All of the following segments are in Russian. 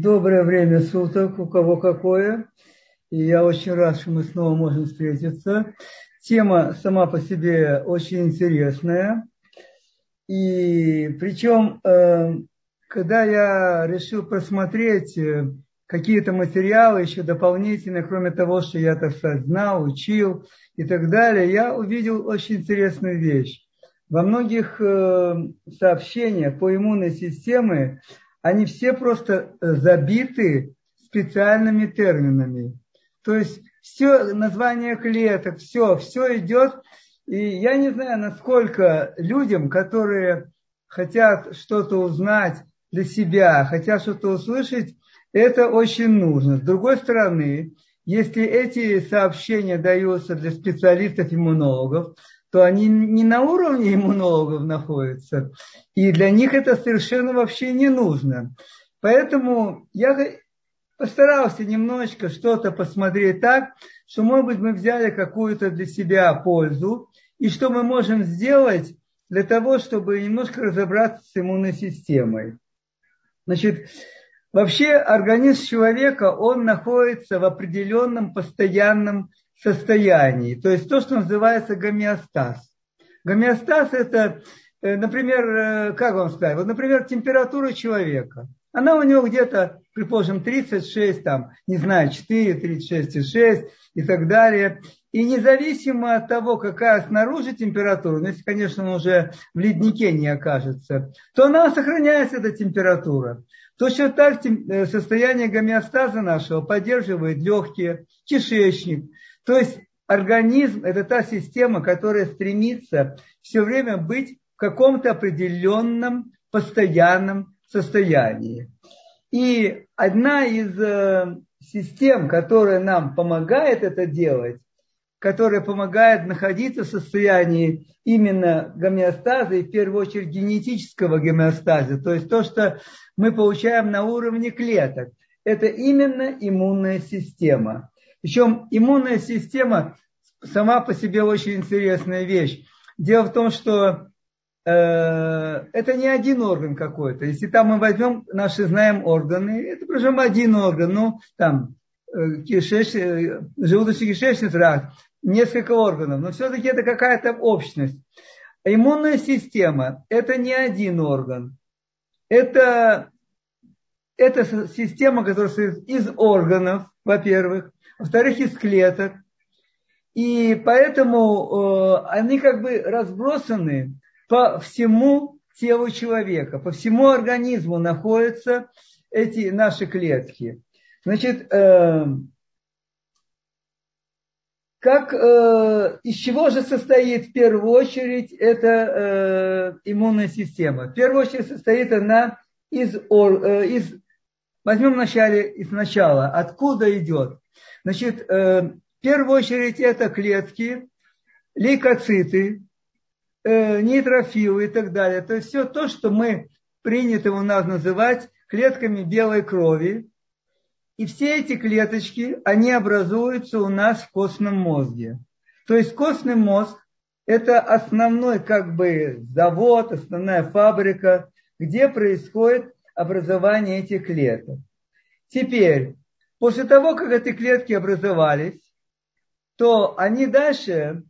Доброе время суток, у кого какое. И я очень рад, что мы снова можем встретиться. Тема сама по себе очень интересная. И причем, э, когда я решил просмотреть э, какие-то материалы еще дополнительно, кроме того, что я, так сказать, знал, учил и так далее, я увидел очень интересную вещь. Во многих э, сообщениях по иммунной системе они все просто э, забиты специальными терминами. То есть все название клеток, все, все идет. И я не знаю, насколько людям, которые хотят что-то узнать для себя, хотят что-то услышать, это очень нужно. С другой стороны, если эти сообщения даются для специалистов-иммунологов, то они не на уровне иммунологов находятся, и для них это совершенно вообще не нужно. Поэтому я постарался немножечко что-то посмотреть так, что, может быть, мы взяли какую-то для себя пользу, и что мы можем сделать для того, чтобы немножко разобраться с иммунной системой. Значит, вообще организм человека, он находится в определенном постоянном состоянии. То есть то, что называется гомеостаз. Гомеостаз это, э, например, э, как вам сказать, вот, например, температура человека. Она у него где-то, предположим, 36, там, не знаю, 4, 36,6 и так далее. И независимо от того, какая снаружи температура, ну, если, конечно, он уже в леднике не окажется, то она сохраняется, эта температура. Точно так э, состояние гомеостаза нашего поддерживает легкие, кишечник. То есть организм – это та система, которая стремится все время быть в каком-то определенном постоянном состоянии. И одна из э, систем, которая нам помогает это делать, которая помогает находиться в состоянии именно гомеостаза и в первую очередь генетического гомеостаза, то есть то, что мы получаем на уровне клеток, это именно иммунная система. Причем иммунная система сама по себе очень интересная вещь. Дело в том, что э, это не один орган какой-то. Если там мы возьмем наши знаем органы, это причем один орган, ну там э, кишеч, э, желудочно-кишечный тракт, несколько органов, но все-таки это какая-то общность. Иммунная система – это не один орган. Это, это система, которая состоит из органов, во-первых, во-вторых, из клеток. И поэтому э, они как бы разбросаны по всему телу человека, по всему организму находятся эти наши клетки. Значит, э, как, э, из чего же состоит в первую очередь эта э, иммунная система? В первую очередь состоит она из, э, из возьмем вначале из начала, откуда идет. Значит, э, в первую очередь это клетки, лейкоциты, э, нейтрофилы и так далее. То есть все то, что мы принято у нас называть клетками белой крови. И все эти клеточки, они образуются у нас в костном мозге. То есть костный мозг – это основной как бы завод, основная фабрика, где происходит образование этих клеток. Теперь, После того, как эти клетки образовались, то они дальше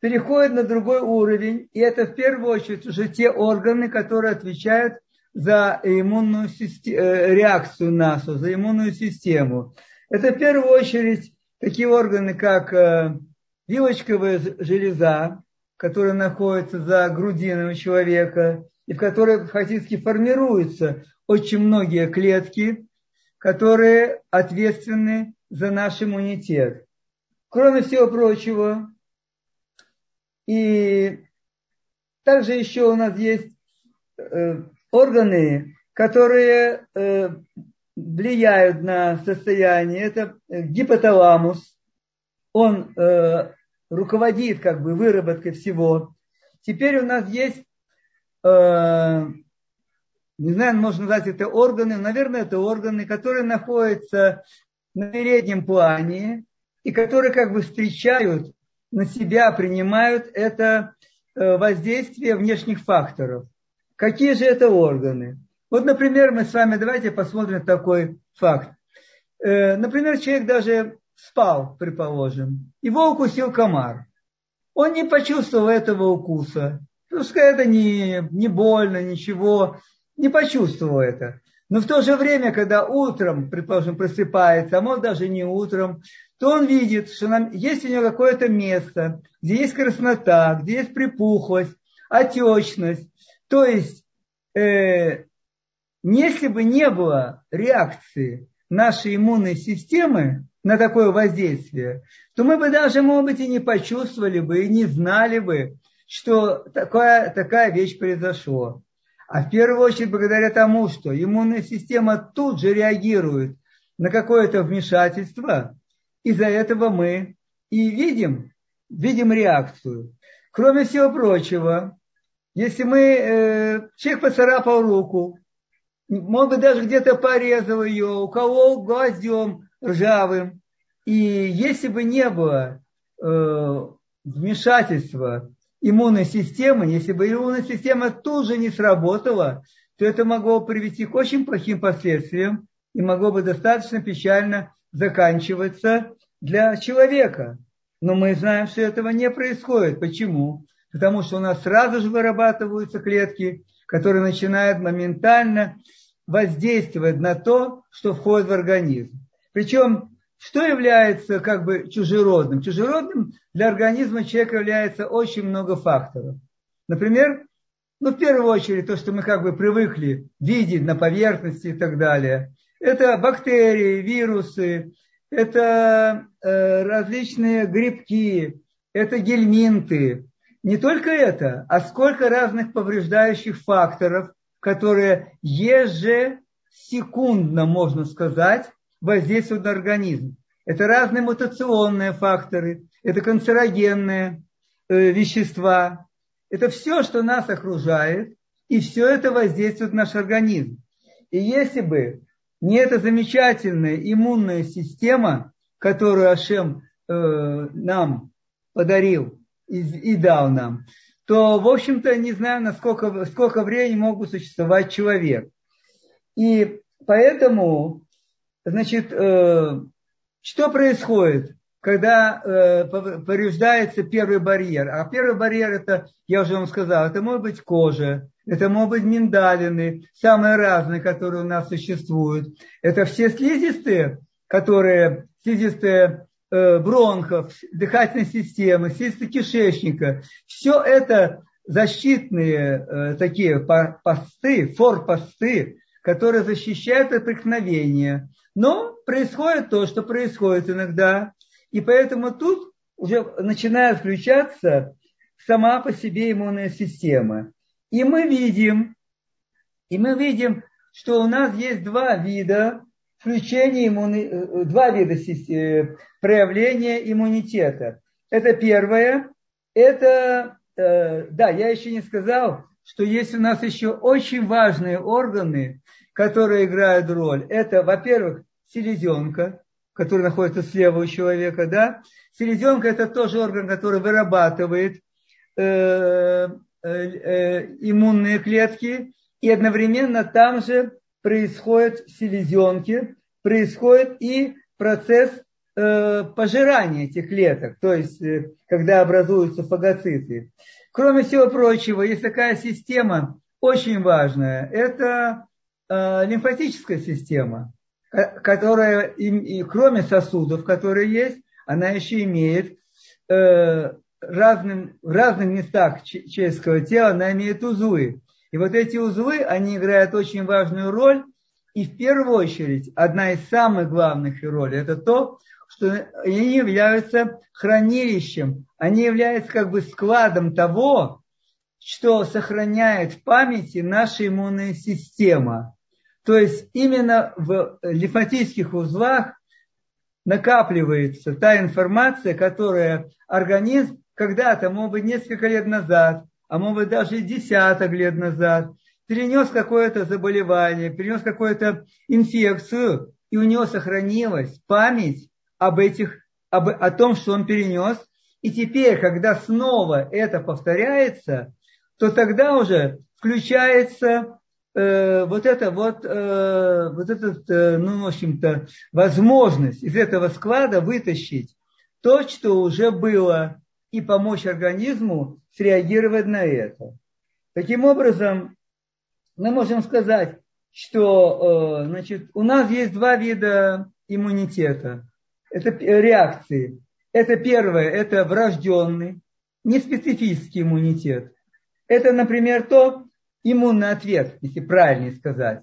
переходят на другой уровень, и это в первую очередь уже те органы, которые отвечают за иммунную э, реакцию нашу, за иммунную систему. Это в первую очередь такие органы, как э, вилочковая железа, которая находится за грудиной у человека, и в которой фактически формируются очень многие клетки, которые ответственны за наш иммунитет. Кроме всего прочего, и также еще у нас есть э, органы, которые э, влияют на состояние. Это гипоталамус. Он э, руководит как бы выработкой всего. Теперь у нас есть не знаю, можно назвать это органы, наверное, это органы, которые находятся на переднем плане и которые как бы встречают на себя, принимают это э, воздействие внешних факторов. Какие же это органы? Вот, например, мы с вами давайте посмотрим такой факт. Э, например, человек даже спал, предположим, его укусил комар. Он не почувствовал этого укуса. Пускай это не, не больно, ничего, не почувствовал это. Но в то же время, когда утром, предположим, просыпается, а может даже не утром, то он видит, что нам, есть у него какое-то место, где есть краснота, где есть припухлость, отечность. То есть, э, если бы не было реакции нашей иммунной системы на такое воздействие, то мы бы даже, может быть, и не почувствовали бы, и не знали бы, что такая, такая вещь произошла. А в первую очередь благодаря тому, что иммунная система тут же реагирует на какое-то вмешательство, из-за этого мы и видим, видим реакцию. Кроме всего прочего, если мы, э, человек поцарапал руку, может быть, даже где-то порезал ее, у кого гвоздем ржавым, и если бы не было э, вмешательства иммунной системы, если бы иммунная система тут же не сработала, то это могло привести к очень плохим последствиям и могло бы достаточно печально заканчиваться для человека. Но мы знаем, что этого не происходит. Почему? Потому что у нас сразу же вырабатываются клетки, которые начинают моментально воздействовать на то, что входит в организм. Причем, что является как бы чужеродным? Чужеродным для организма человека является очень много факторов. Например, ну, в первую очередь, то, что мы как бы привыкли видеть на поверхности и так далее. Это бактерии, вирусы, это э, различные грибки, это гельминты. Не только это, а сколько разных повреждающих факторов, которые ежесекундно, можно сказать, воздействуют на организм. Это разные мутационные факторы, это канцерогенные э, вещества. Это все, что нас окружает, и все это воздействует на наш организм. И если бы не эта замечательная иммунная система, которую Ашем э, нам подарил и, и дал нам, то, в общем-то, не знаю, насколько сколько времени мог бы существовать человек. И поэтому, значит, э, что происходит, когда э, повреждается первый барьер? А первый барьер, это, я уже вам сказал, это может быть кожа, это могут быть миндалины, самые разные, которые у нас существуют. Это все слизистые, которые, слизистые э, бронхов, дыхательной системы, слизистые кишечника. Все это защитные такие посты, форпосты, которые защищают от преткновения. Но происходит то, что происходит иногда. И поэтому тут уже начинает включаться сама по себе иммунная система. И мы видим, и мы видим, что у нас есть два вида включения иммуни... Э, два вида э, проявления иммунитета. Это первое, это, э, да, я еще не сказал, что есть у нас еще очень важные органы, которые играют роль. Это, во-первых, селезенка, который находится слева у человека, да. Селезенка это тоже орган, который вырабатывает Э, э, иммунные клетки, и одновременно там же происходит в селезенке, происходит и процесс э, пожирания этих клеток, то есть когда образуются фагоциты. Кроме всего прочего, есть такая система очень важная, это лимфатическая система, которая, и, кроме сосудов, которые есть, она еще имеет разным, в разных местах человеческого тела она имеет узлы. И вот эти узлы, они играют очень важную роль. И в первую очередь, одна из самых главных ролей, это то, что они являются хранилищем, они являются как бы складом того, что сохраняет в памяти наша иммунная система. То есть именно в лимфатических узлах накапливается та информация, которая организм когда-то, может быть, несколько лет назад, а может быть, даже десяток лет назад, перенес какое-то заболевание, перенес какую-то инфекцию, и у него сохранилась память об этих, об, о том, что он перенес. И теперь, когда снова это повторяется, то тогда уже включается э, вот это вот, э, вот этот, э, ну, в общем-то, возможность из этого склада вытащить то, что уже было, и помочь организму среагировать на это. Таким образом, мы можем сказать, что э, значит, у нас есть два вида иммунитета. Это реакции. Это первое, это врожденный, неспецифический иммунитет. Это, например, то, иммунный ответ, если правильнее сказать.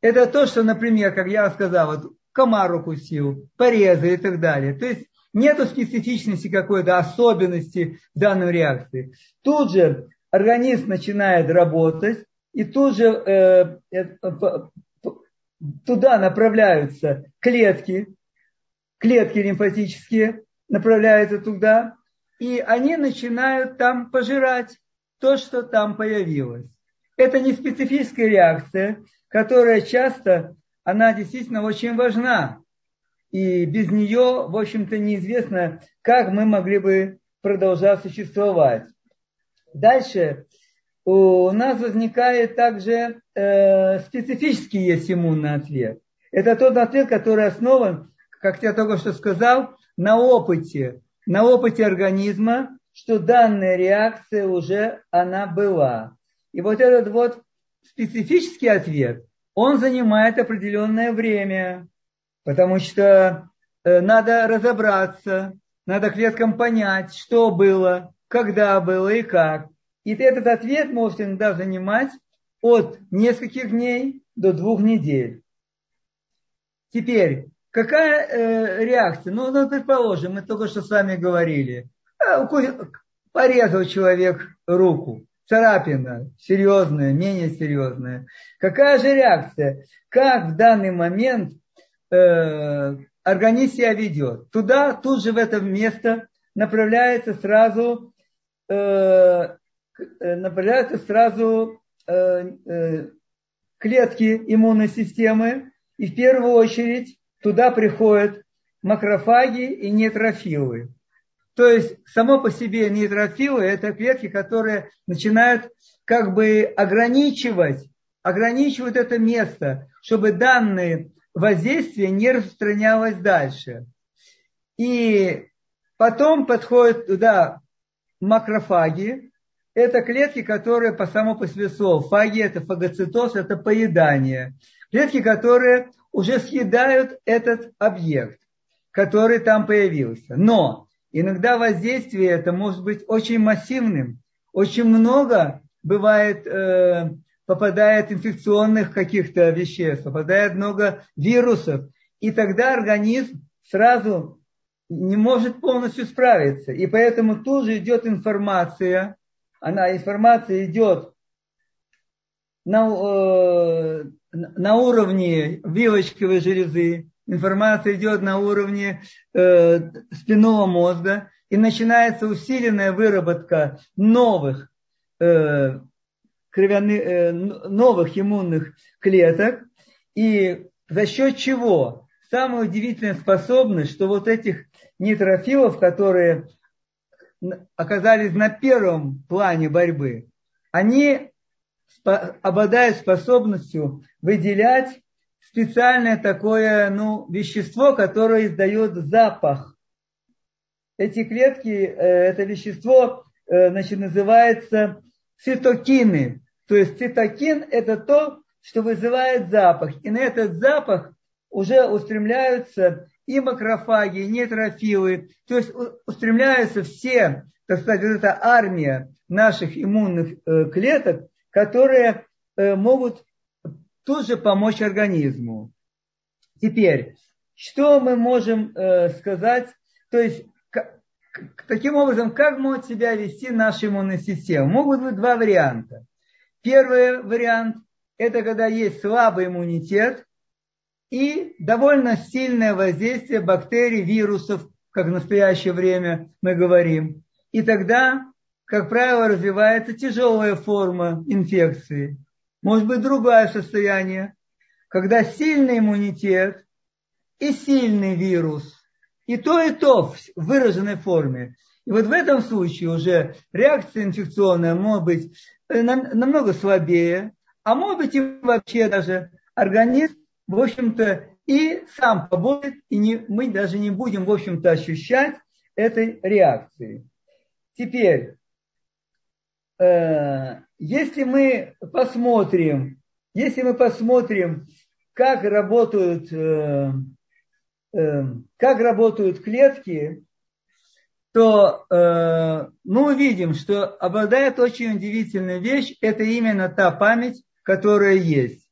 Это то, что, например, как я сказал, вот комар укусил, порезы и так далее. То есть нету специфичности какой-то особенности данной реакции. Тут же организм начинает работать, и тут же э, э, туда направляются клетки, клетки лимфатические направляются туда, и они начинают там пожирать то, что там появилось. Это не специфическая реакция, которая часто, она действительно очень важна. И без нее, в общем-то, неизвестно, как мы могли бы продолжать существовать. Дальше у нас возникает также э, специфический есть иммунный ответ. Это тот ответ, который основан, как я только что сказал, на опыте, на опыте организма, что данная реакция уже она была. И вот этот вот специфический ответ, он занимает определенное время, потому что э, надо разобраться, надо клеткам понять, что было, когда было и как. И этот ответ может иногда занимать от нескольких дней до двух недель. Теперь, какая э, реакция? Ну, ну, предположим, мы только что с вами говорили. Э, порезал человек руку, царапина, серьезная, менее серьезная. Какая же реакция? Как в данный момент э, организм себя ведет? Туда, тут же в это место направляется сразу э, Э, направляются сразу э, э, клетки иммунной системы, и в первую очередь туда приходят макрофаги и нейтрофилы. То есть само по себе нейтрофилы – это клетки, которые начинают как бы ограничивать, ограничивать это место, чтобы данное воздействие не распространялось дальше. И потом подходят туда макрофаги, это клетки, которые по само по себе слову, фаги это фагоцитоз, это поедание. Клетки, которые уже съедают этот объект, который там появился. Но иногда воздействие это может быть очень массивным. Очень много бывает, э, попадает инфекционных каких-то веществ, попадает много вирусов. И тогда организм сразу не может полностью справиться. И поэтому тут же идет информация она, информация идет на, э, на уровне вилочковой железы, информация идет на уровне э, спинного мозга, и начинается усиленная выработка новых, э, кровяных, э, новых иммунных клеток, и за счет чего? Самая удивительная способность, что вот этих нейтрофилов, которые оказались на первом плане борьбы, они обладают способностью выделять специальное такое ну, вещество, которое издает запах. Эти клетки, э, это вещество э, значит, называется цитокины. То есть цитокин – это то, что вызывает запах. И на этот запах уже устремляются и макрофаги, и нейтрофилы. То есть устремляются все, так сказать, вот эта армия наших иммунных э, клеток, которые могут тут же помочь организму. Теперь, что мы можем э, сказать, то есть таким образом, как может себя вести наша иммунная система? Могут быть два варианта. Первый вариант – это когда есть слабый иммунитет, и довольно сильное воздействие бактерий, вирусов, как в настоящее время мы говорим. И тогда, как правило, развивается тяжелая форма инфекции. Может быть, другое состояние, когда сильный иммунитет и сильный вирус. И то, и то в выраженной форме. И вот в этом случае уже реакция инфекционная может быть э, намного слабее, а может быть и вообще даже организм, в общем-то, и сам побудет, и не, мы даже не будем, в общем-то, ощущать этой реакции. Теперь, э, если мы посмотрим, если мы посмотрим, как работают, э, э, как работают клетки, то э, мы увидим, что обладает очень удивительная вещь, это именно та память, которая есть.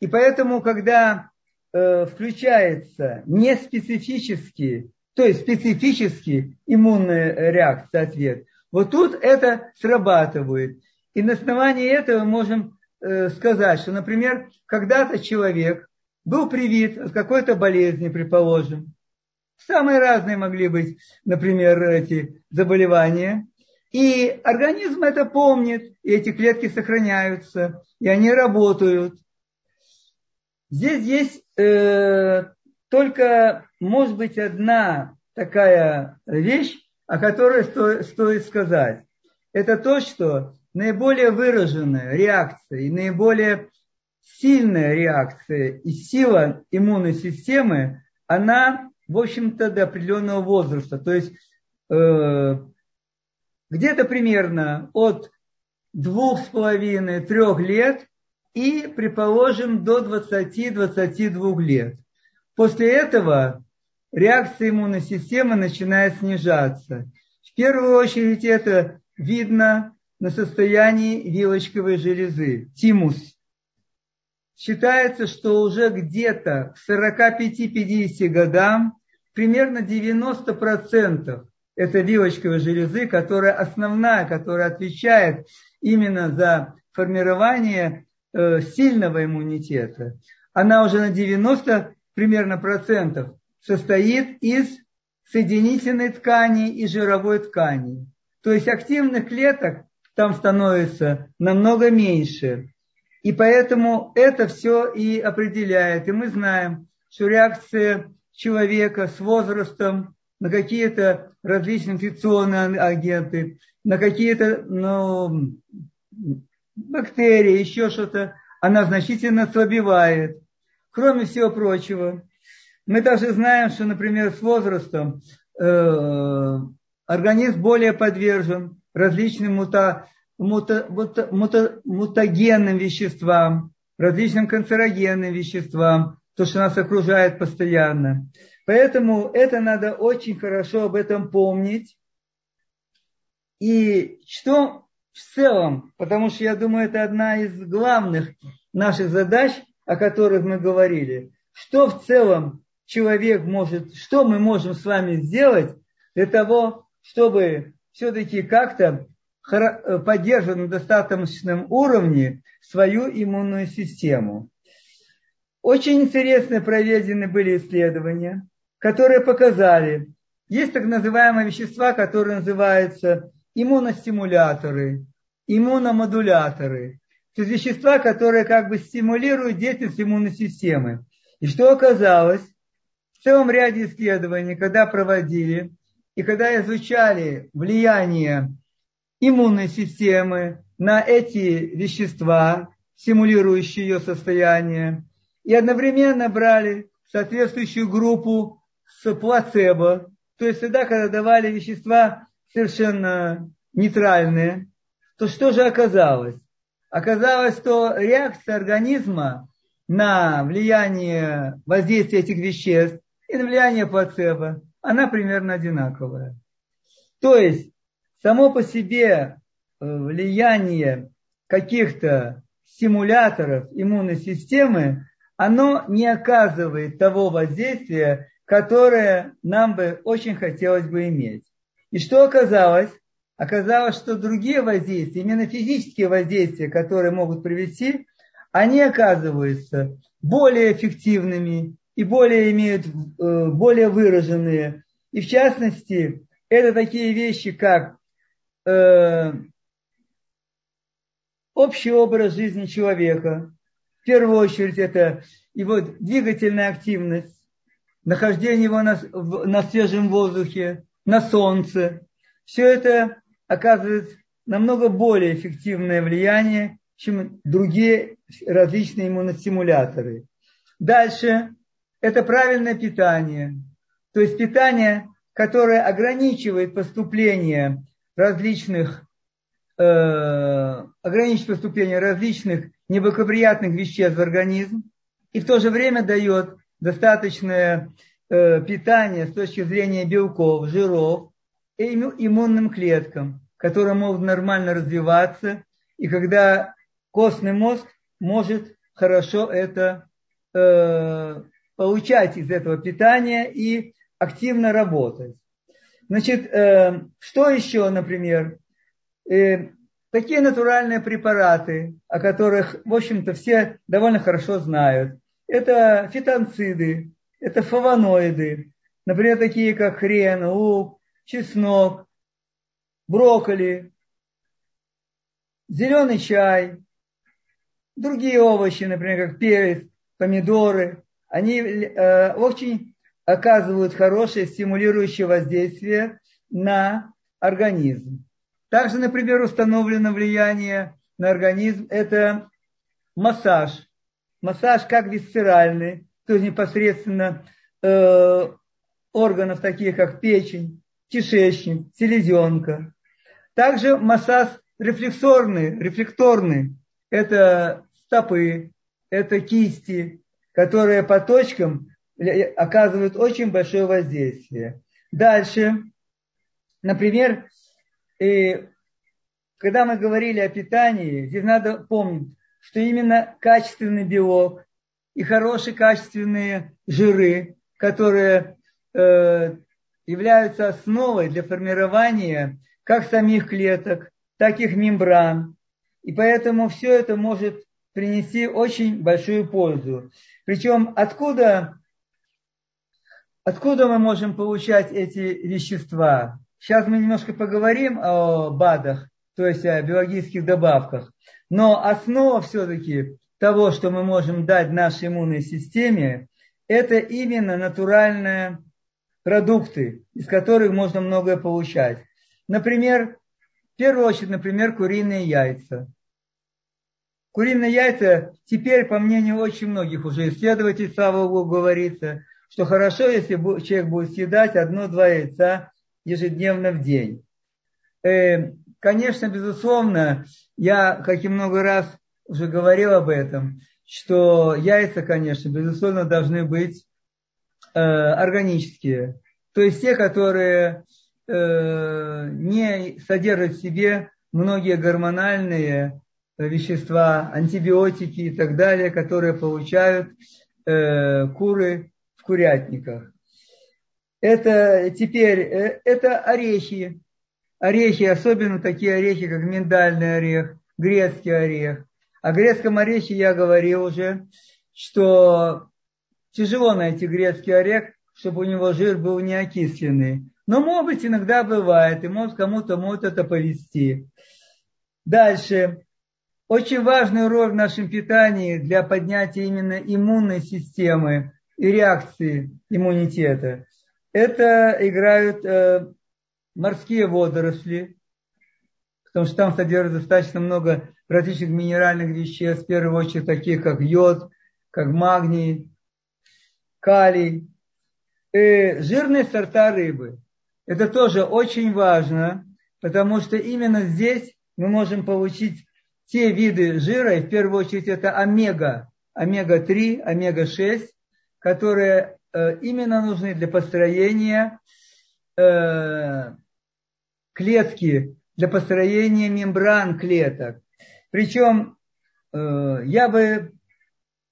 И поэтому, когда э, включается неспецифический, то есть специфический иммунная реакция, ответ, вот тут это срабатывает. И на основании этого можем э, сказать, что, например, когда-то человек был привит от какой-то болезни, предположим, Самые разные могли быть, например, эти заболевания. И организм это помнит, и эти клетки сохраняются, и они работают. Здесь есть э, только, может быть, одна такая вещь, о которой сто, стоит сказать. Это то, что наиболее выраженная реакция и наиболее сильная реакция и сила иммунной системы, она в общем-то, до определенного возраста. То есть э, где-то примерно от двух с половиной, трех лет и, предположим, до 20-22 лет. После этого реакция иммунной системы начинает снижаться. В первую очередь это видно на состоянии вилочковой железы, тимус. Считается, что уже где-то к 45-50 годам примерно 90% это вилочковой железы, которая основная, которая отвечает именно за формирование э, сильного иммунитета. Она уже на 90 примерно процентов состоит из соединительной ткани и жировой ткани. То есть активных клеток там становится намного меньше. И поэтому это все и определяет. И мы знаем, что реакция человека с возрастом на какие-то различные инфекционные агенты, на какие-то ну, бактерии, еще что-то, она значительно ослабевает. Кроме всего прочего, мы также знаем, что, например, с возрастом э, организм более подвержен различным мута, мута, мута, мута, мутагенным веществам, различным канцерогенным веществам, то, что нас окружает постоянно. Поэтому это надо очень хорошо об этом помнить. И что в целом, потому что я думаю, это одна из главных наших задач, о которых мы говорили, что в целом человек может, что мы можем с вами сделать для того, чтобы все-таки как-то Э, поддерживать на достаточном уровне свою иммунную систему. Очень интересно проведены были исследования, которые показали, есть так называемые вещества, которые называются иммуностимуляторы, иммуномодуляторы. То есть вещества, которые как бы стимулируют деятельность иммунной системы. И что оказалось? В целом ряде исследований, когда проводили и когда изучали влияние иммунной системы на эти вещества, симулирующие ее состояние, и одновременно брали соответствующую группу с плацебо, то есть всегда, когда давали вещества совершенно нейтральные, то что же оказалось? Оказалось, что реакция организма на влияние воздействия этих веществ и на влияние плацебо, она примерно одинаковая. То есть само по себе э, влияние каких-то стимуляторов иммунной системы, оно не оказывает того воздействия, которое нам бы очень хотелось бы иметь. И что оказалось? Оказалось, что другие воздействия, именно физические воздействия, которые могут привести, они оказываются более эффективными и более имеют э, более выраженные. И в частности, это такие вещи, как э, общий образ жизни человека. В первую очередь это его двигательная активность, нахождение его на, на свежем воздухе, на солнце. Все это оказывает намного более эффективное влияние, чем другие различные иммуностимуляторы. Дальше это правильное питание. То есть питание, которое ограничивает поступление различных, э, ограничивает поступление различных неблагоприятных веществ в организм и в то же время дает достаточное э, питание с точки зрения белков, жиров и иммунным клеткам, которые могут нормально развиваться. И когда костный мозг может хорошо это э, получать из этого питания и активно работать. Значит, э, что еще, например? Э, такие натуральные препараты, о которых, в общем-то, все довольно хорошо знают. Это фитонциды, это флавоноиды, например, такие как хрен, лук, чеснок, брокколи, зеленый чай, другие овощи, например, как перец, помидоры, они э, очень оказывают хорошее стимулирующее воздействие на организм. Также, например, установлено влияние на организм – это массаж. Массаж как висцеральный, то есть непосредственно э, органов, таких как печень, кишечник, селезенка. Также массаж рефлексорный, рефлекторный. Это стопы, это кисти, которые по точкам оказывают очень большое воздействие. Дальше, например, и когда мы говорили о питании, здесь надо помнить, что именно качественный белок и хорошие качественные жиры, которые э, являются основой для формирования как самих клеток, так и их мембран. И поэтому все это может принести очень большую пользу. Причем откуда, откуда мы можем получать эти вещества? Сейчас мы немножко поговорим о БАДах, то есть о биологических добавках. Но основа все-таки того, что мы можем дать нашей иммунной системе, это именно натуральные продукты, из которых можно многое получать. Например, в первую очередь, например, куриные яйца. Куриные яйца теперь, по мнению очень многих уже исследователей, слава Богу, говорится, что хорошо, если человек будет съедать одно-два яйца ежедневно в день. Э, конечно, безусловно, я, как и много раз уже говорил об этом, что яйца, конечно, безусловно, должны быть э, органические. То есть те, которые э, не содержат в себе многие гормональные вещества, антибиотики и так далее, которые получают э, куры в курятниках. Это теперь, э, это орехи. Орехи, особенно такие орехи, как миндальный орех, грецкий орех. О грецком орехе я говорил уже, что тяжело найти грецкий орех, чтобы у него жир был не окисленный. Но, может быть, иногда бывает, и может кому-то может это повести. Дальше. Очень важную роль в нашем питании для поднятия именно иммунной системы и реакции иммунитета. Это играют э, морские водоросли, потому что там содержится достаточно много различных минеральных веществ, в первую очередь таких как йод, как магний, калий. И жирные сорта рыбы. Это тоже очень важно, потому что именно здесь мы можем получить те виды жира, и в первую очередь это омега, омега-3, омега-6, которые э, именно нужны для построения э, клетки, для построения мембран клеток. Причем э, я бы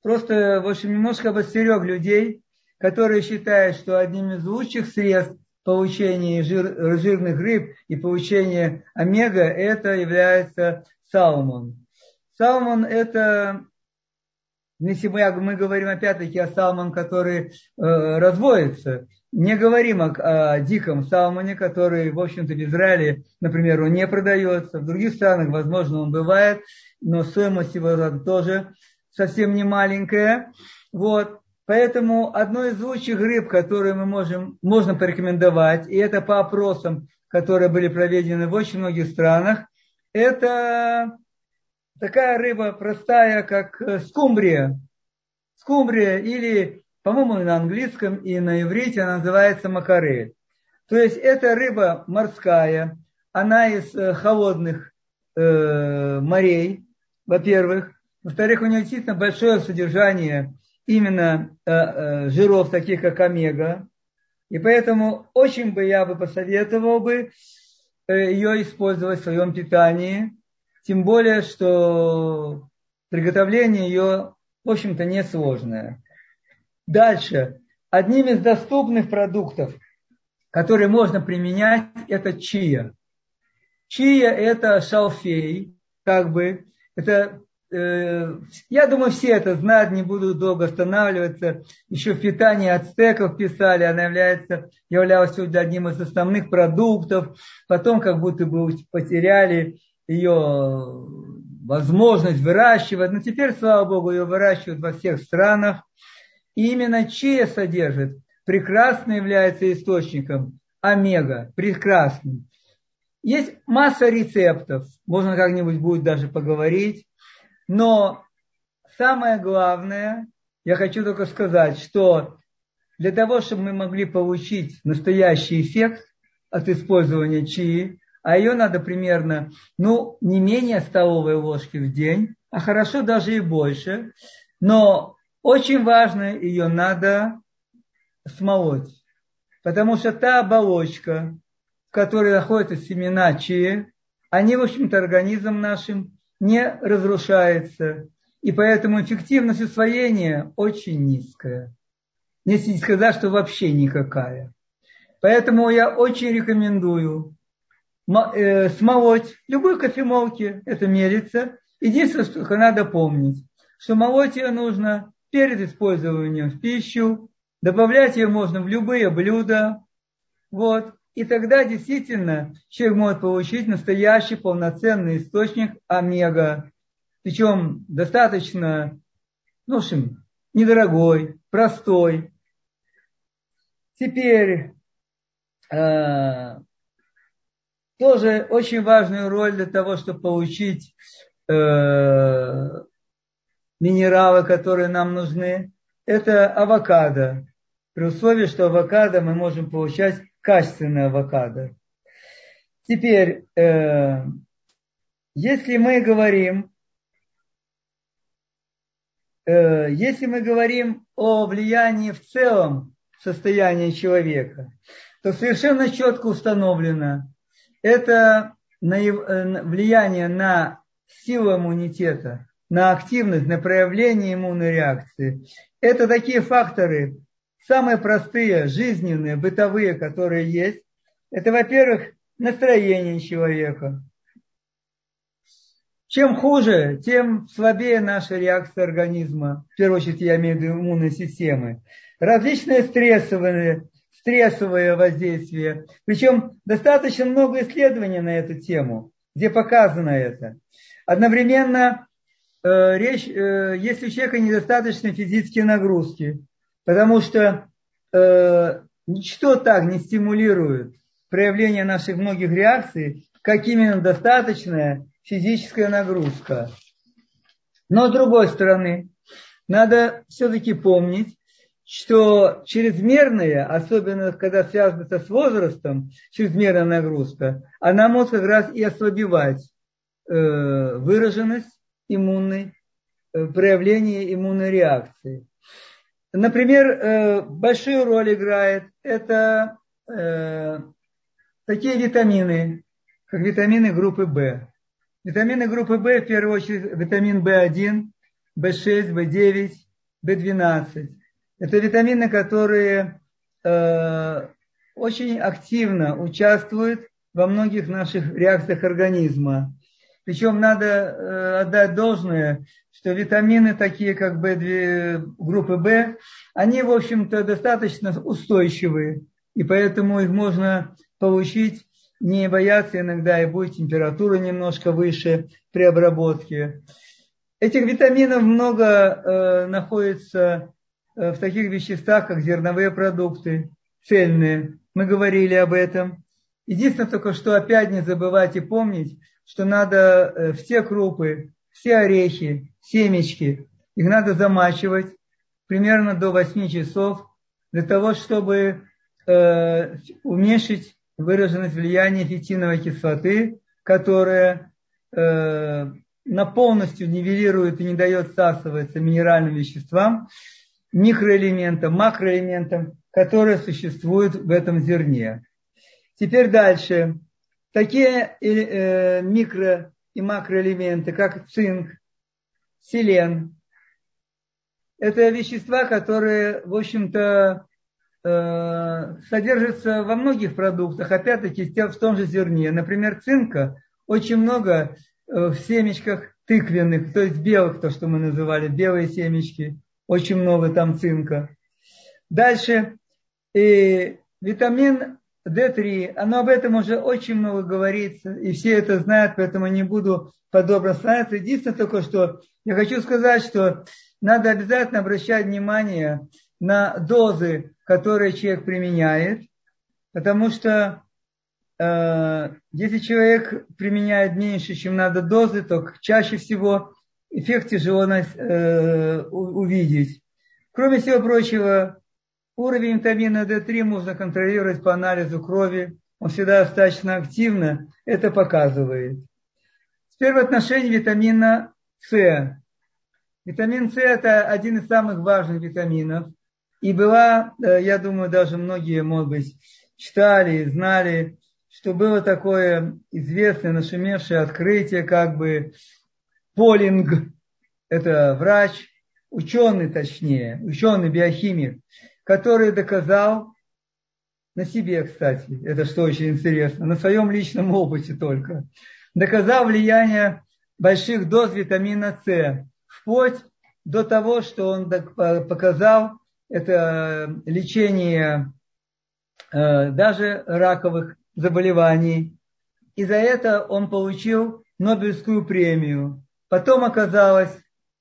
просто, в общем, немножко обостерег людей, которые считают, что одним из лучших средств получения жир, жирных рыб и получения омега это является салмон. Салмон это, если мы, мы говорим опять-таки о салмон, который э, разводится, не говорим о, о диком салмоне, который, в общем-то, в Израиле, например, он не продается. В других странах, возможно, он бывает, но стоимость его тоже совсем не маленькая. Вот. Поэтому одно из лучших рыб, которые мы можем, можно порекомендовать, и это по опросам, которые были проведены в очень многих странах, это такая рыба простая, как э, скумбрия. Скумбрия или, по-моему, на английском и на иврите она называется макарель. То есть это рыба морская, она из э, холодных э, морей, во-первых. Во-вторых, у нее действительно большое содержание именно э, э, жиров, таких как омега. И поэтому очень бы я бы посоветовал бы ее использовать в своем питании. Тем более, что приготовление ее, в общем-то, несложное. Дальше. Одним из доступных продуктов, которые можно применять, это чия. Чия – это шалфей, как бы. Это Э, я думаю, все это знают, не буду долго останавливаться. Еще в питании ацтеков писали, она является, являлась одним из основных продуктов. Потом как будто бы потеряли ее возможность выращивать. Но теперь, слава богу, ее выращивают во всех странах. И именно чия содержит, прекрасно является источником омега, прекрасным. Есть масса рецептов, можно как-нибудь будет даже поговорить. Но самое главное, я хочу только сказать, что для того, чтобы мы могли получить настоящий эффект от использования чаи, а ее надо примерно, ну, не менее столовой ложки в день, а хорошо даже и больше, но очень важно, ее надо смолоть, потому что та оболочка, в которой находятся семена чаи, они, в общем-то, организмом нашим не разрушается. И поэтому эффективность усвоения очень низкая. Если не сказать, что вообще никакая. Поэтому я очень рекомендую э, смолоть любой кофемолке, это мерится. Единственное, что надо помнить, что молоть ее нужно перед использованием в пищу, добавлять ее можно в любые блюда. Вот. И тогда действительно человек может получить настоящий полноценный источник омега. Причем достаточно, ну, в общем, недорогой, простой. Теперь э, тоже очень важную роль для того, чтобы получить э, минералы, которые нам нужны, это авокадо. При условии, что авокадо мы можем получать качественное авокадо. Теперь, э, если мы говорим, э, если мы говорим о влиянии в целом состояния человека, то совершенно четко установлено, это э, влияние на силу иммунитета, на активность, на проявление иммунной реакции. Это такие факторы, самые простые, жизненные, бытовые, которые есть, это, во-первых, настроение человека. Чем хуже, тем слабее наша реакция организма. В первую очередь я имею в виду иммунной системы. Различные стрессовые, стрессовые воздействия. Причем достаточно много исследований на эту тему, где показано это. Одновременно э, речь, э, если у человека недостаточно физические нагрузки, Потому что э, ничто так не стимулирует проявление наших многих реакций, как именно достаточная физическая нагрузка. Но с другой стороны, надо все-таки помнить, что чрезмерная, особенно когда связано с возрастом, чрезмерная нагрузка, она может как раз и ослабевать э, выраженность иммунной, э, проявление иммунной реакции. Например, э, большую роль играет это э, такие витамины, как витамины группы В. Витамины группы В, в первую очередь, витамин В1, В6, В9, В12. Это витамины, которые э, очень активно участвуют во многих наших реакциях организма. Причем надо э, отдать должное, что витамины такие, как B2, группы В, они, в общем-то, достаточно устойчивые. И поэтому их можно получить, не бояться иногда, и будет температура немножко выше при обработке. Этих витаминов много э, находится э, в таких веществах, как зерновые продукты, цельные. Мы говорили об этом. Единственное только, что опять не забывать и помнить, что надо э, все крупы все орехи, семечки, их надо замачивать примерно до 8 часов для того, чтобы э, уменьшить выраженность влияния фитиновой кислоты, которая э, на полностью нивелирует и не дает всасываться минеральным веществам, микроэлементам, макроэлементам, которые существуют в этом зерне. Теперь дальше. Такие э, микро и макроэлементы, как цинк, селен, это вещества, которые, в общем-то, э, содержатся во многих продуктах, опять-таки в том же зерне. Например, цинка очень много э, в семечках тыквенных, то есть белых, то, что мы называли, белые семечки, очень много там цинка. Дальше, и витамин D3, оно об этом уже очень много говорится, и все это знают, поэтому не буду подробно становиться. Единственное только, что я хочу сказать, что надо обязательно обращать внимание на дозы, которые человек применяет, потому что э, если человек применяет меньше, чем надо дозы, то чаще всего эффект тяжело э, увидеть. Кроме всего прочего, уровень витамина D3 можно контролировать по анализу крови. Он всегда достаточно активно это показывает. Теперь в отношении витамина С. Витамин С это один из самых важных витаминов. И была, э, я думаю, даже многие, может быть, читали, знали, что было такое известное, нашумевшее открытие, как бы Полинг, это врач, ученый точнее, ученый биохимик, который доказал на себе, кстати, это что очень интересно, на своем личном опыте только, доказал влияние больших доз витамина С вплоть до того, что он показал это лечение э, даже раковых заболеваний. И за это он получил Нобелевскую премию. Потом оказалось,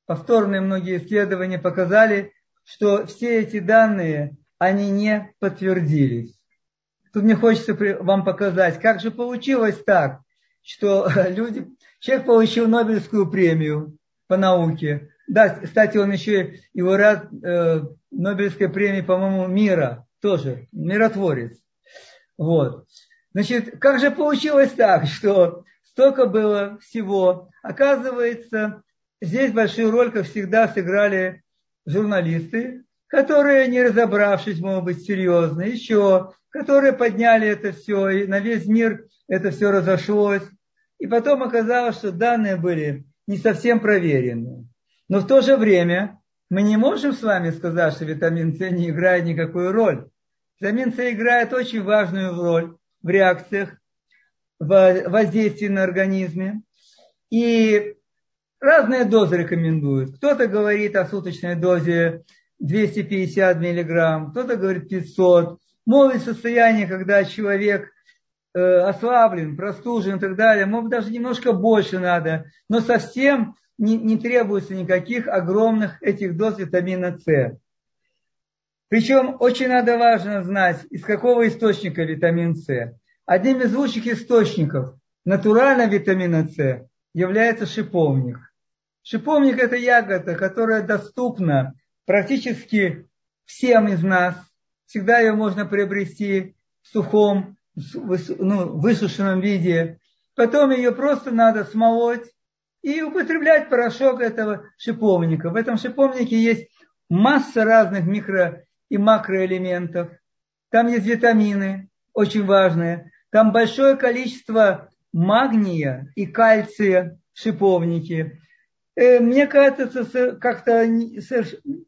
повторные многие исследования показали, что все эти данные, они не подтвердились. Тут мне хочется вам показать, как же получилось так, что люди, человек получил Нобелевскую премию, по науке. Да, кстати, он еще и лауреат э, Нобелевской премии, по-моему, мира тоже, миротворец. Вот. Значит, как же получилось так, что столько было всего? Оказывается, здесь большую роль, как всегда, сыграли журналисты, которые, не разобравшись, могут быть, серьезно, еще, которые подняли это все, и на весь мир это все разошлось. И потом оказалось, что данные были не совсем проверены. Но в то же время мы не можем с вами сказать, что витамин С не играет никакую роль. Витамин С играет очень важную роль в реакциях, в воздействии на организме. И разные дозы рекомендуют. Кто-то говорит о суточной дозе 250 миллиграмм, кто-то говорит 500. Может состояние, когда человек Э, ослаблен, простужен и так далее, может даже немножко больше надо, но совсем не, не требуется никаких огромных этих доз витамина С. Причем очень надо важно знать, из какого источника витамин С. Одним из лучших источников натурального витамина С является шиповник. Шиповник – это ягода, которая доступна практически всем из нас. Всегда ее можно приобрести в сухом ну, высушенном виде. Потом ее просто надо смолоть и употреблять порошок этого шиповника. В этом шиповнике есть масса разных микро- и макроэлементов. Там есть витамины, очень важные. Там большое количество магния и кальция в шиповнике. Э, мне кажется, как-то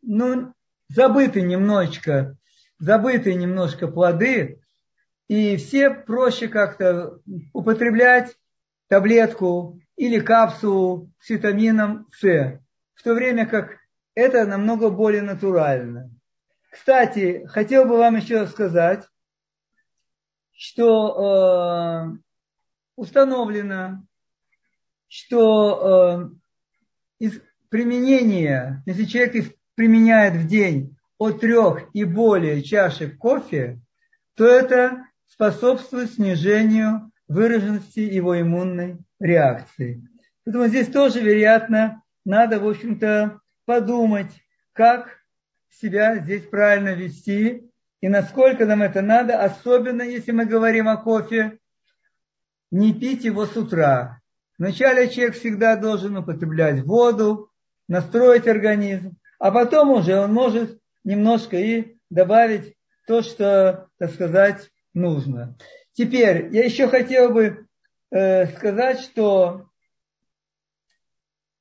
ну, забыты немножечко, забыты немножко плоды, и все проще как-то употреблять таблетку или капсулу с витамином С, в то время как это намного более натурально. Кстати, хотел бы вам еще сказать, что э, установлено, что э, из применения, если человек применяет в день от трех и более чашек кофе, то это способствует снижению выраженности его иммунной реакции. Поэтому здесь тоже, вероятно, надо, в общем-то, подумать, как себя здесь правильно вести и насколько нам это надо, особенно если мы говорим о кофе, не пить его с утра. Вначале человек всегда должен употреблять воду, настроить организм, а потом уже он может немножко и добавить то, что, так сказать, нужно. Теперь я еще хотел бы э, сказать, что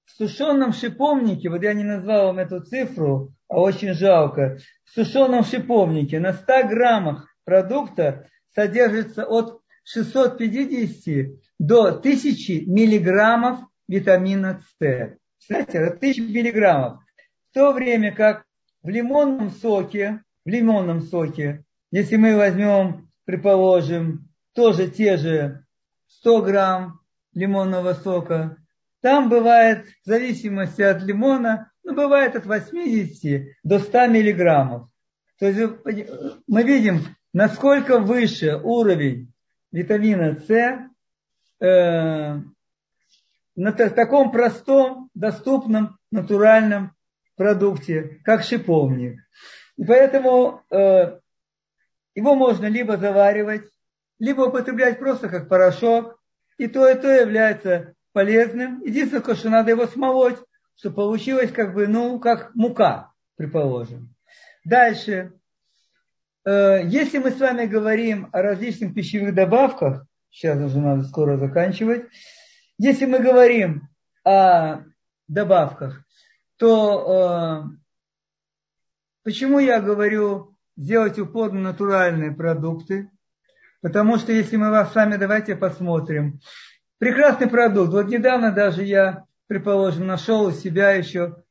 в сушеном шиповнике, вот я не назвал вам эту цифру, а очень жалко, в сушеном шиповнике на 100 граммах продукта содержится от 650 до 1000 миллиграммов витамина С. Кстати, это 1000 миллиграммов. В то время как в лимонном соке, в лимонном соке, если мы возьмем, предположим, тоже те же 100 грамм лимонного сока, там бывает, в зависимости от лимона, ну, бывает от 80 до 100 миллиграммов. То есть мы видим, насколько выше уровень витамина С э, на таком простом, доступном, натуральном продукте, как шиповник. И поэтому э, его можно либо заваривать, либо употреблять просто как порошок. И то, и то является полезным. Единственное, что надо его смолоть, чтобы получилось как бы, ну, как мука, предположим. Дальше. Э, если мы с вами говорим о различных пищевых добавках, сейчас уже надо скоро заканчивать, если мы говорим о добавках, то э, почему я говорю сделать упор на натуральные продукты? Потому что если мы вас с вами, давайте посмотрим. Прекрасный продукт. Вот недавно даже я, предположим, нашел у себя еще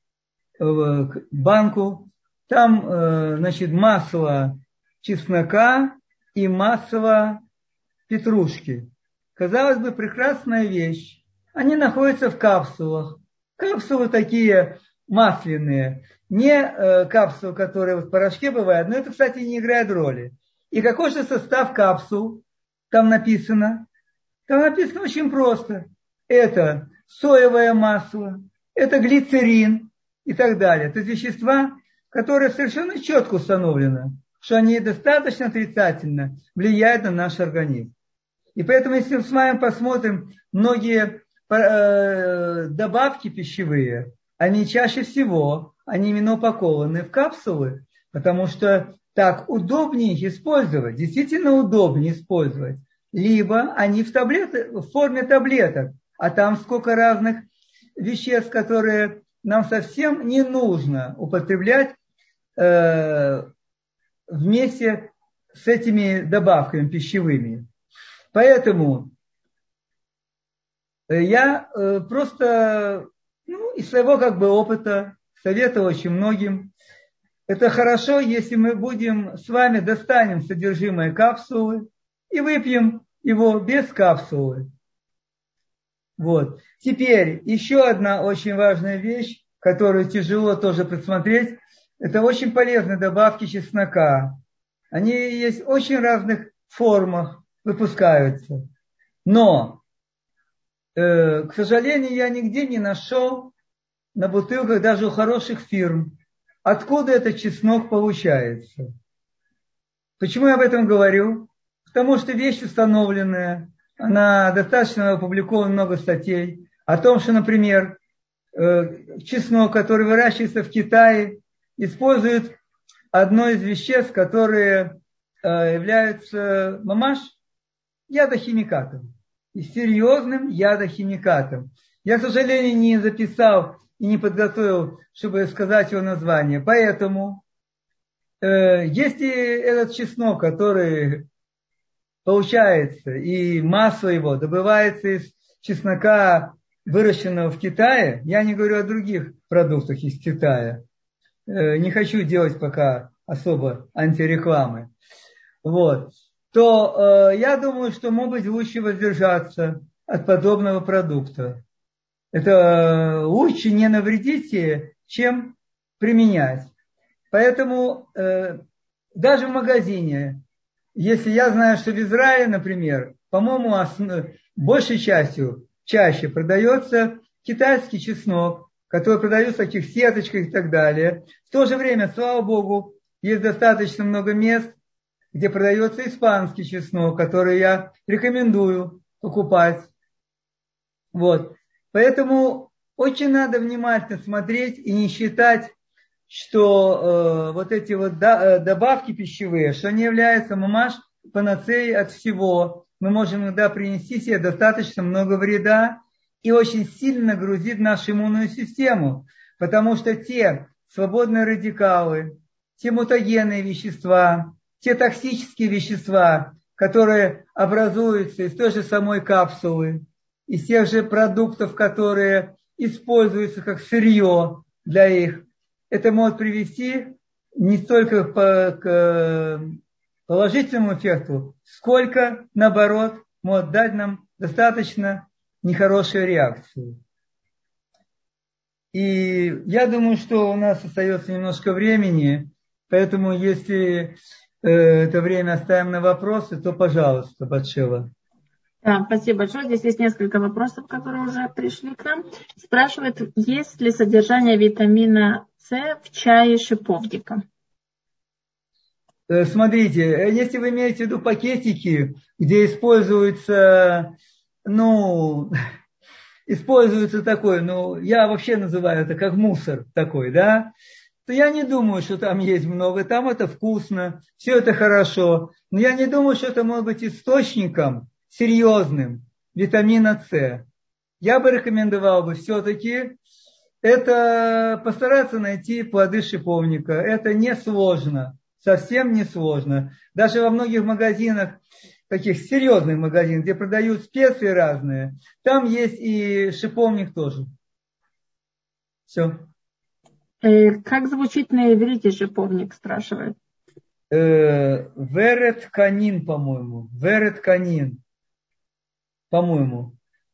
э, банку. Там, э, значит, масло чеснока и масло петрушки. Казалось бы, прекрасная вещь. Они находятся в капсулах. Капсулы такие масляные. Не э, капсулы, которые в порошке бывают, но это, кстати, не играет роли. И какой же состав капсул там написано? Там написано очень просто. Это соевое масло, это глицерин и так далее. Это вещества, которые совершенно четко установлены, что они достаточно отрицательно влияют на наш организм. И поэтому, если мы с вами посмотрим, многие э, добавки пищевые, они чаще всего, они именно упакованы в капсулы, потому что так удобнее их использовать, действительно удобнее использовать. Либо они в, таблет, в форме таблеток, а там сколько разных веществ, которые нам совсем не нужно употреблять э, вместе с этими добавками пищевыми. Поэтому э, я э, просто ну, из своего как бы опыта советую очень многим. Это хорошо, если мы будем с вами достанем содержимое капсулы и выпьем его без капсулы. Вот. Теперь еще одна очень важная вещь, которую тяжело тоже присмотреть, это очень полезные добавки чеснока. Они есть в очень разных формах выпускаются. Но, э, к сожалению, я нигде не нашел на бутылках даже у хороших фирм, откуда этот чеснок получается. Почему я об этом говорю? Потому что вещь установленная, она достаточно опубликована много статей о том, что, например, э, чеснок, который выращивается в Китае, использует одно из веществ, которые э, являются мамаш, ядохимикатом. И серьезным ядохимикатом. Я, к сожалению, не записал и не подготовил, чтобы сказать его название. Поэтому, э, если этот чеснок, который получается, и масло его добывается из чеснока, выращенного в Китае, я не говорю о других продуктах из Китая, э, не хочу делать пока особо антирекламы. Вот то э, я думаю, что, может быть, лучше воздержаться от подобного продукта. Это э, лучше не навредить, чем применять. Поэтому э, даже в магазине, если я знаю, что в Израиле, например, по-моему, основ... большей частью чаще продается китайский чеснок, который продается в таких сеточках и так далее. В то же время, слава Богу, есть достаточно много мест, где продается испанский чеснок, который я рекомендую покупать. Вот. Поэтому очень надо внимательно смотреть и не считать, что э, вот эти вот да, э, добавки пищевые, что они являются мамаш панацеей от всего. Мы можем иногда принести себе достаточно много вреда и очень сильно нагрузить нашу иммунную систему, потому что те свободные радикалы, те мутагенные вещества, те токсические вещества, которые образуются из той же самой капсулы, из тех же продуктов, которые используются как сырье для их, это может привести не столько к положительному эффекту, сколько, наоборот, может дать нам достаточно нехорошую реакцию. И я думаю, что у нас остается немножко времени, поэтому если это время оставим на вопросы, то, пожалуйста, Батшева. Да, спасибо большое. Здесь есть несколько вопросов, которые уже пришли к нам. Спрашивают, есть ли содержание витамина С в чае шиповника? Э, смотрите, если вы имеете в виду пакетики, где используется ну, используется такой, ну, я вообще называю это как мусор такой, да, то я не думаю, что там есть много, там это вкусно, все это хорошо, но я не думаю, что это может быть источником серьезным витамина С. Я бы рекомендовал бы все-таки это постараться найти плоды шиповника. Это несложно, совсем несложно. Даже во многих магазинах таких серьезных магазинов, где продают специи разные, там есть и шиповник тоже. Все. Э, как звучит на иврите шиповник, спрашивает? Э, верет канин, по-моему. Верет канин. По-моему.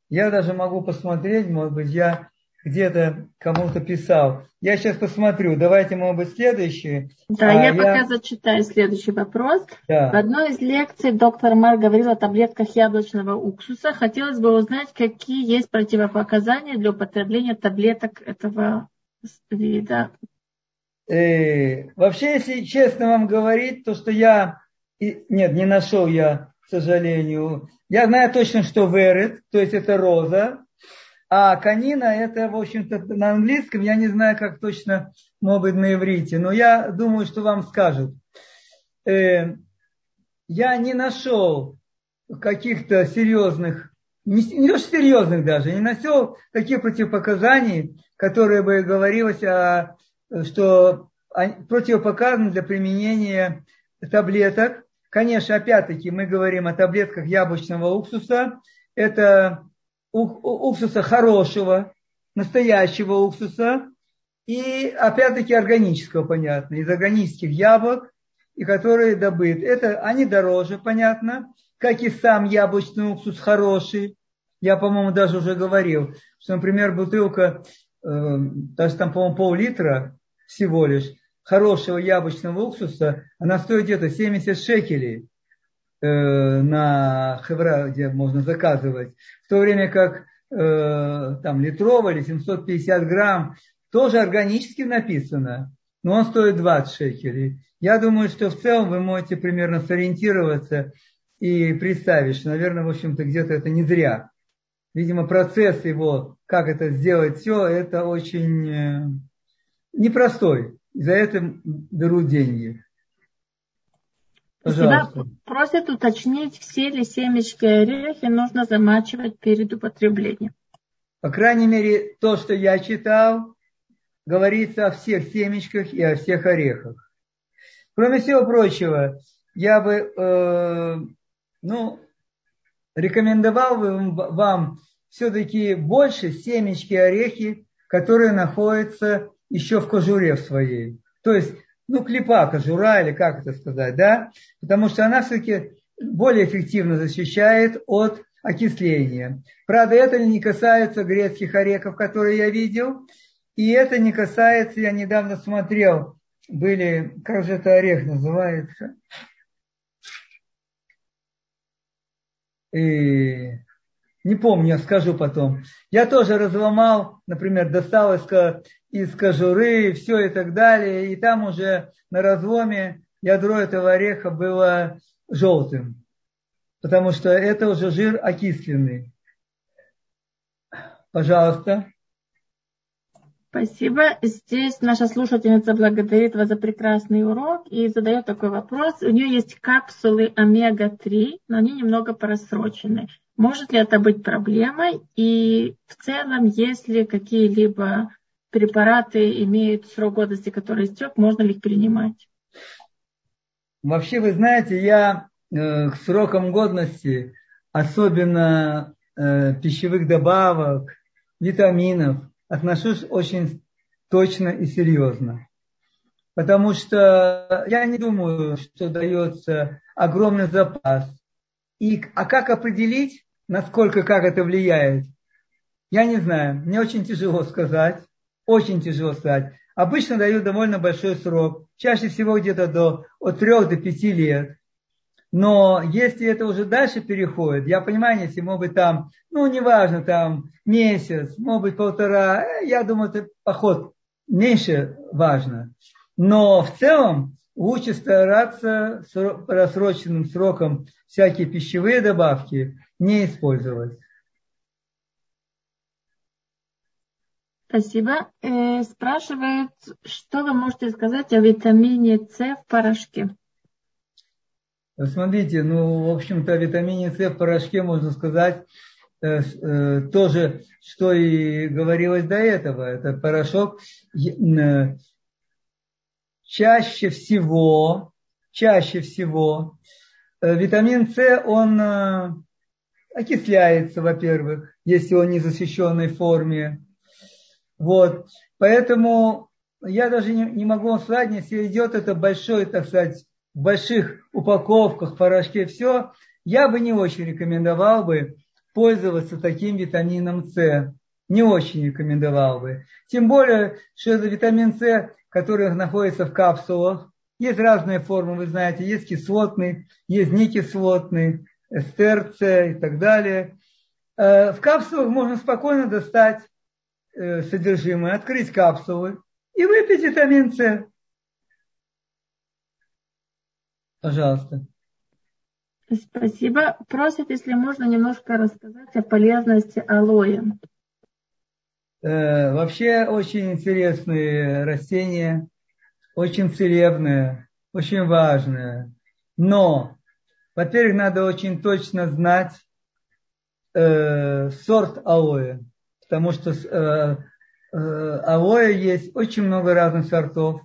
Я даже могу посмотреть, может быть, я где-то кому-то писал. Я сейчас посмотрю. Давайте, может быть, следующий. Да, а я, я пока зачитаю следующий вопрос. Да. В одной из лекций доктор Мар говорил о таблетках яблочного уксуса. Хотелось бы узнать, какие есть противопоказания для употребления таблеток этого вида. Э, вообще, если честно вам говорить, то, что я... Нет, не нашел я, к сожалению. Я знаю точно, что верет, то есть это роза. А канина это, в общем-то, на английском, я не знаю, как точно, может быть, на иврите, но я думаю, что вам скажут. Э, я не нашел каких-то серьезных, не, не что серьезных даже, не нашел таких противопоказаний, которые бы говорилось, о, что противопоказаны для применения таблеток. Конечно, опять-таки мы говорим о таблетках яблочного уксуса. Это уксуса хорошего, настоящего уксуса, и опять-таки органического, понятно, из органических яблок, и которые добыты. Это они дороже, понятно, как и сам яблочный уксус хороший. Я, по-моему, даже уже говорил, что, например, бутылка, э, даже там, по-моему, пол-литра всего лишь, хорошего яблочного уксуса, она стоит где-то 70 шекелей. Э, на Хевра, где можно заказывать, в то время как э, там литровый или 750 грамм тоже органически написано, но он стоит 20 шекелей. Я думаю, что в целом вы можете примерно сориентироваться и представить, что, наверное, в общем-то, где-то это не зря. Видимо, процесс его, как это сделать все, это очень э, непростой. И за это берут деньги. Пожалуйста. Тебя просят уточнить, все ли семечки и орехи нужно замачивать перед употреблением. По крайней мере, то, что я читал, говорится о всех семечках и о всех орехах. Кроме всего прочего, я бы э, ну, рекомендовал бы вам все-таки больше семечки орехи, которые находятся еще в кожуре в своей. То есть ну, клепа, кожура, или как это сказать, да, потому что она все-таки более эффективно защищает от окисления. Правда, это не касается грецких орехов, которые я видел, и это не касается, я недавно смотрел, были, как же это орех называется, и Не помню, скажу потом. Я тоже разломал, например, достал из, из кожуры, все и так далее. И там уже на разломе ядро этого ореха было желтым. Потому что это уже жир окисленный. Пожалуйста. Спасибо. Здесь наша слушательница благодарит вас за прекрасный урок и задает такой вопрос. У нее есть капсулы омега-3, но они немного просрочены. Может ли это быть проблемой? И в целом, если какие-либо препараты имеют срок годности, который истек, можно ли их принимать? Вообще, вы знаете, я э, к срокам годности, особенно э, пищевых добавок, витаминов, отношусь очень точно и серьезно. Потому что я не думаю, что дается огромный запас. И, а как определить, насколько, как это влияет? Я не знаю. Мне очень тяжело сказать. Очень тяжело сказать. Обычно дают довольно большой срок. Чаще всего где-то до, от 3 до 5 лет. Но если это уже дальше переходит, я понимаю, если, может быть, там, ну, неважно, там, месяц, может быть, полтора, э, я думаю, это поход меньше важно. Но в целом лучше стараться рассроченным сроком всякие пищевые добавки не использовать. Спасибо. Э, спрашивают, что вы можете сказать о витамине С в порошке? Смотрите, ну, в общем-то, о витамине С в порошке можно сказать э, э, то же, что и говорилось до этого. Это порошок э, чаще всего, чаще всего э, витамин С, он э, окисляется, во-первых, если он не в защищенной форме. Вот. Поэтому я даже не, не могу вам сказать, если идет это большой, так сказать, в больших упаковках, порошке, все, я бы не очень рекомендовал бы пользоваться таким витамином С. Не очень рекомендовал бы. Тем более, что это витамин С, который находится в капсулах. Есть разные формы, вы знаете, есть кислотный, есть некислотный, СТРЦ и так далее. Э, в капсулах можно спокойно достать э, содержимое, открыть капсулы и выпить витамин С. Пожалуйста. Спасибо. Просят, если можно, немножко рассказать о полезности алоэ. Э, вообще очень интересные растения, очень целебные, очень важные. Но, во-первых, надо очень точно знать э, сорт алоэ, потому что э, э, алоэ есть очень много разных сортов,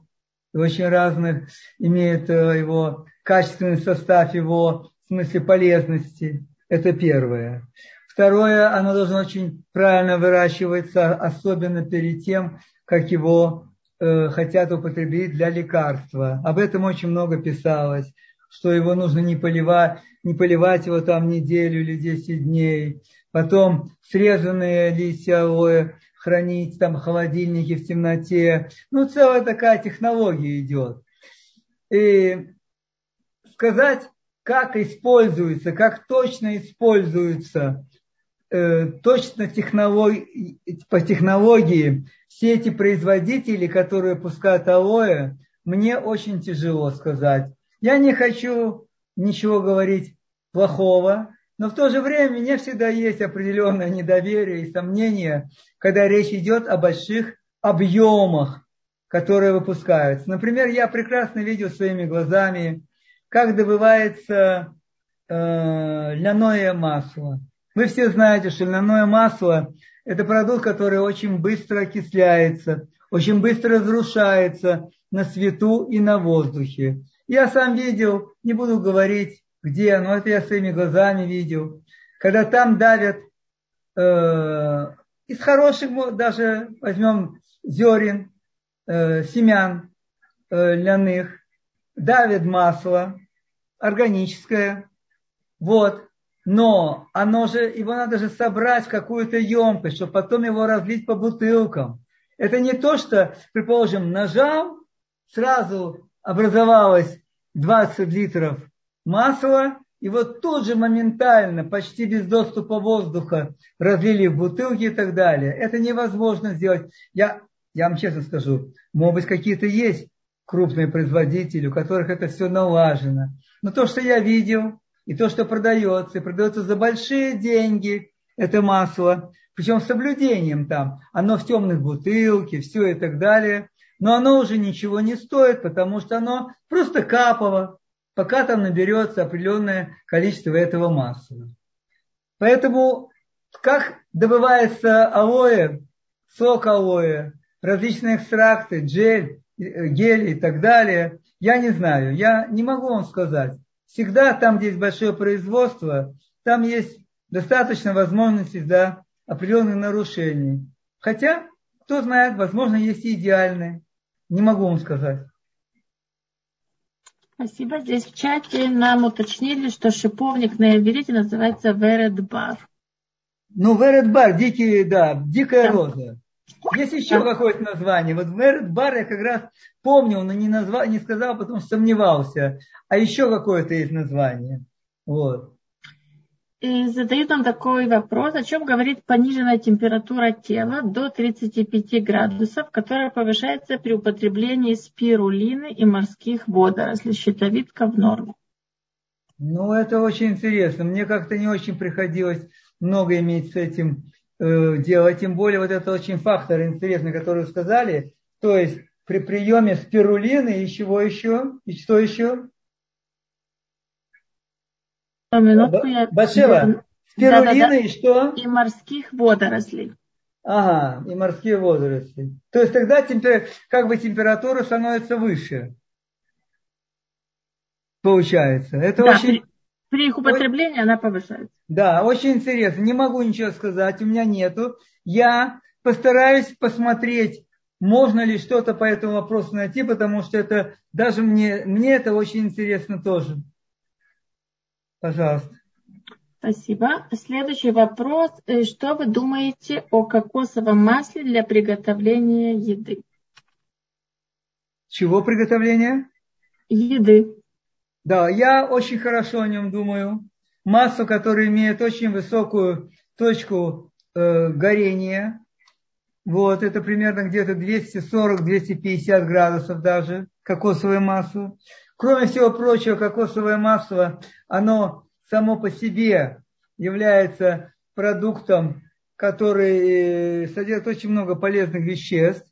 очень разных, имеет э, его качественный состав его в смысле полезности. Это первое. Второе, оно должно очень правильно выращиваться, особенно перед тем, как его э, хотят употребить для лекарства. Об этом очень много писалось, что его нужно не поливать, не поливать его там неделю или 10 дней. Потом срезанные листья алоэ хранить там в холодильнике в темноте. Ну, целая такая технология идет. И сказать, как используется, как точно используется э, точно технологии, по технологии все эти производители, которые пускают алоэ, мне очень тяжело сказать. Я не хочу ничего говорить плохого, но в то же время у меня всегда есть определенное недоверие и сомнение, когда речь идет о больших объемах, которые выпускаются. Например, я прекрасно видел своими глазами как добывается э, льняное масло. Вы все знаете, что льняное масло – это продукт, который очень быстро окисляется, очень быстро разрушается на свету и на воздухе. Я сам видел, не буду говорить, где, но это я своими глазами видел, когда там давят э, из хороших, даже возьмем зерен, э, семян э, льняных, давит масло, органическое, вот, но оно же, его надо же собрать в какую-то емкость, чтобы потом его разлить по бутылкам. Это не то, что, предположим, нажал, сразу образовалось 20 литров масла, и вот тут же моментально, почти без доступа воздуха, разлили в бутылки и так далее. Это невозможно сделать. Я, я вам честно скажу, может быть, какие-то есть крупные производители, у которых это все налажено. Но то, что я видел, и то, что продается, и продается за большие деньги, это масло, причем с соблюдением там. Оно в темной бутылке, все и так далее. Но оно уже ничего не стоит, потому что оно просто капово, пока там наберется определенное количество этого масла. Поэтому как добывается алоэ, сок алоэ, различные экстракты, джель, э, гель и так далее, я не знаю, я не могу вам сказать. Всегда там, где есть большое производство, там есть достаточно возможностей для определенных нарушений. Хотя, кто знает, возможно, есть и идеальные. Не могу вам сказать. Спасибо. Здесь в чате нам уточнили, что шиповник на иврите называется вередбар. Ну, вередбар, дикий, да, дикая да. роза. Есть еще да. какое-то название. Вот вередбар я как раз помнил, но не, назвал, не сказал, потому что сомневался. А еще какое-то есть название. Вот. И задают нам такой вопрос, о чем говорит пониженная температура тела до 35 градусов, которая повышается при употреблении спирулины и морских водорослей. Щитовидка в норме. Ну, это очень интересно. Мне как-то не очень приходилось много иметь с этим э, делать. Тем более вот это очень фактор интересный, который вы сказали. То есть при приеме спирулины и чего еще? И что еще? Минутку я... Батшева, спирулина да, да, да. и что? И морских водорослей. Ага, и морские водоросли. То есть тогда темпер... как бы температура становится выше. Получается. Это да, очень... При, при их употреблении очень... она повышается. Да, очень интересно. Не могу ничего сказать, у меня нету. Я постараюсь посмотреть, можно ли что-то по этому вопросу найти, потому что это даже мне, мне это очень интересно тоже. Пожалуйста. Спасибо. Следующий вопрос. Э, что вы думаете о кокосовом масле для приготовления еды? Чего приготовления? Еды. Да, я очень хорошо о нем думаю. Масло, которое имеет очень высокую точку э, горения. Вот, это примерно где-то 240-250 градусов даже, кокосовое масло. Кроме всего прочего, кокосовое масло, оно само по себе является продуктом, который э, содержит очень много полезных веществ.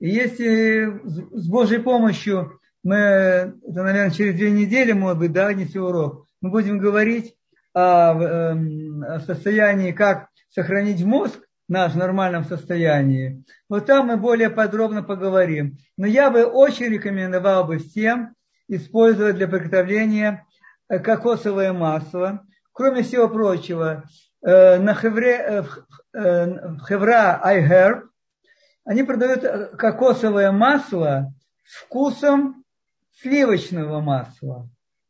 И если с Божьей помощью мы, это, наверное, через две недели, может быть, да, не урок, мы будем говорить о, эм, о состоянии, как сохранить мозг наш в нормальном состоянии. Вот там мы более подробно поговорим. Но я бы очень рекомендовал бы всем использовать для приготовления э, кокосовое масло. Кроме всего прочего, э, на хевре, э, хевра iHerb они продают кокосовое масло с вкусом сливочного масла.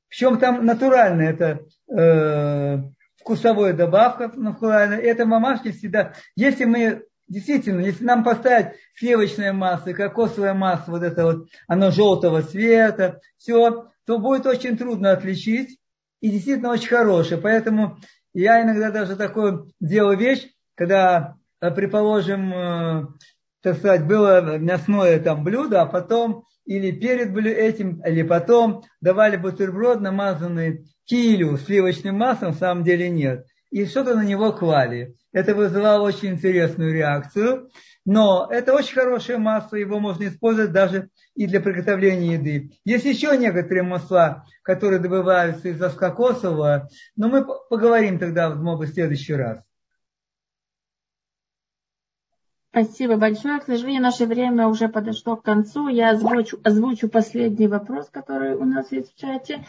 Причем там натуральная это э, вкусовая добавка натуральная. Это мамашки всегда, если мы Действительно, если нам поставить сливочное масло, кокосовое масло, вот это вот, оно желтого цвета, все, то будет очень трудно отличить и действительно очень хорошее. Поэтому я иногда даже такую делаю вещь, когда, э, предположим, э, так сказать, было мясное там блюдо, а потом или перед этим, или потом давали бутерброд, намазанный килю сливочным маслом, в самом деле нет. И что-то на него клали. Это вызывало очень интересную реакцию. Но это очень хорошее масло, его можно использовать даже и для приготовления еды. Есть еще некоторые масла, которые добываются из кокосового, но мы поговорим тогда, в следующий раз. Спасибо большое. К сожалению, наше время уже подошло к концу. Я озвучу, озвучу последний вопрос, который у нас есть в чате.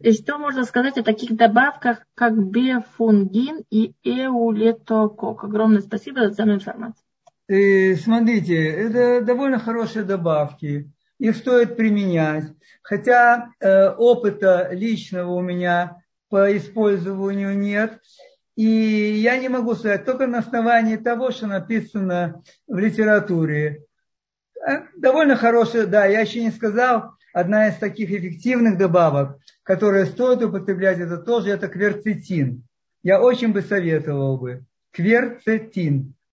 И что можно сказать о таких добавках, как бефунгин и эулетокок? Огромное спасибо за ценную информацию. И смотрите, это довольно хорошие добавки. Их стоит применять. Хотя э, опыта личного у меня по использованию нет. И я не могу сказать, только на основании того, что написано в литературе. Э, довольно хорошее, да, я еще не сказал, одна из таких эффективных добавок, которые стоит употреблять, это тоже это кверцетин. Я очень бы советовал бы. Кверцетин.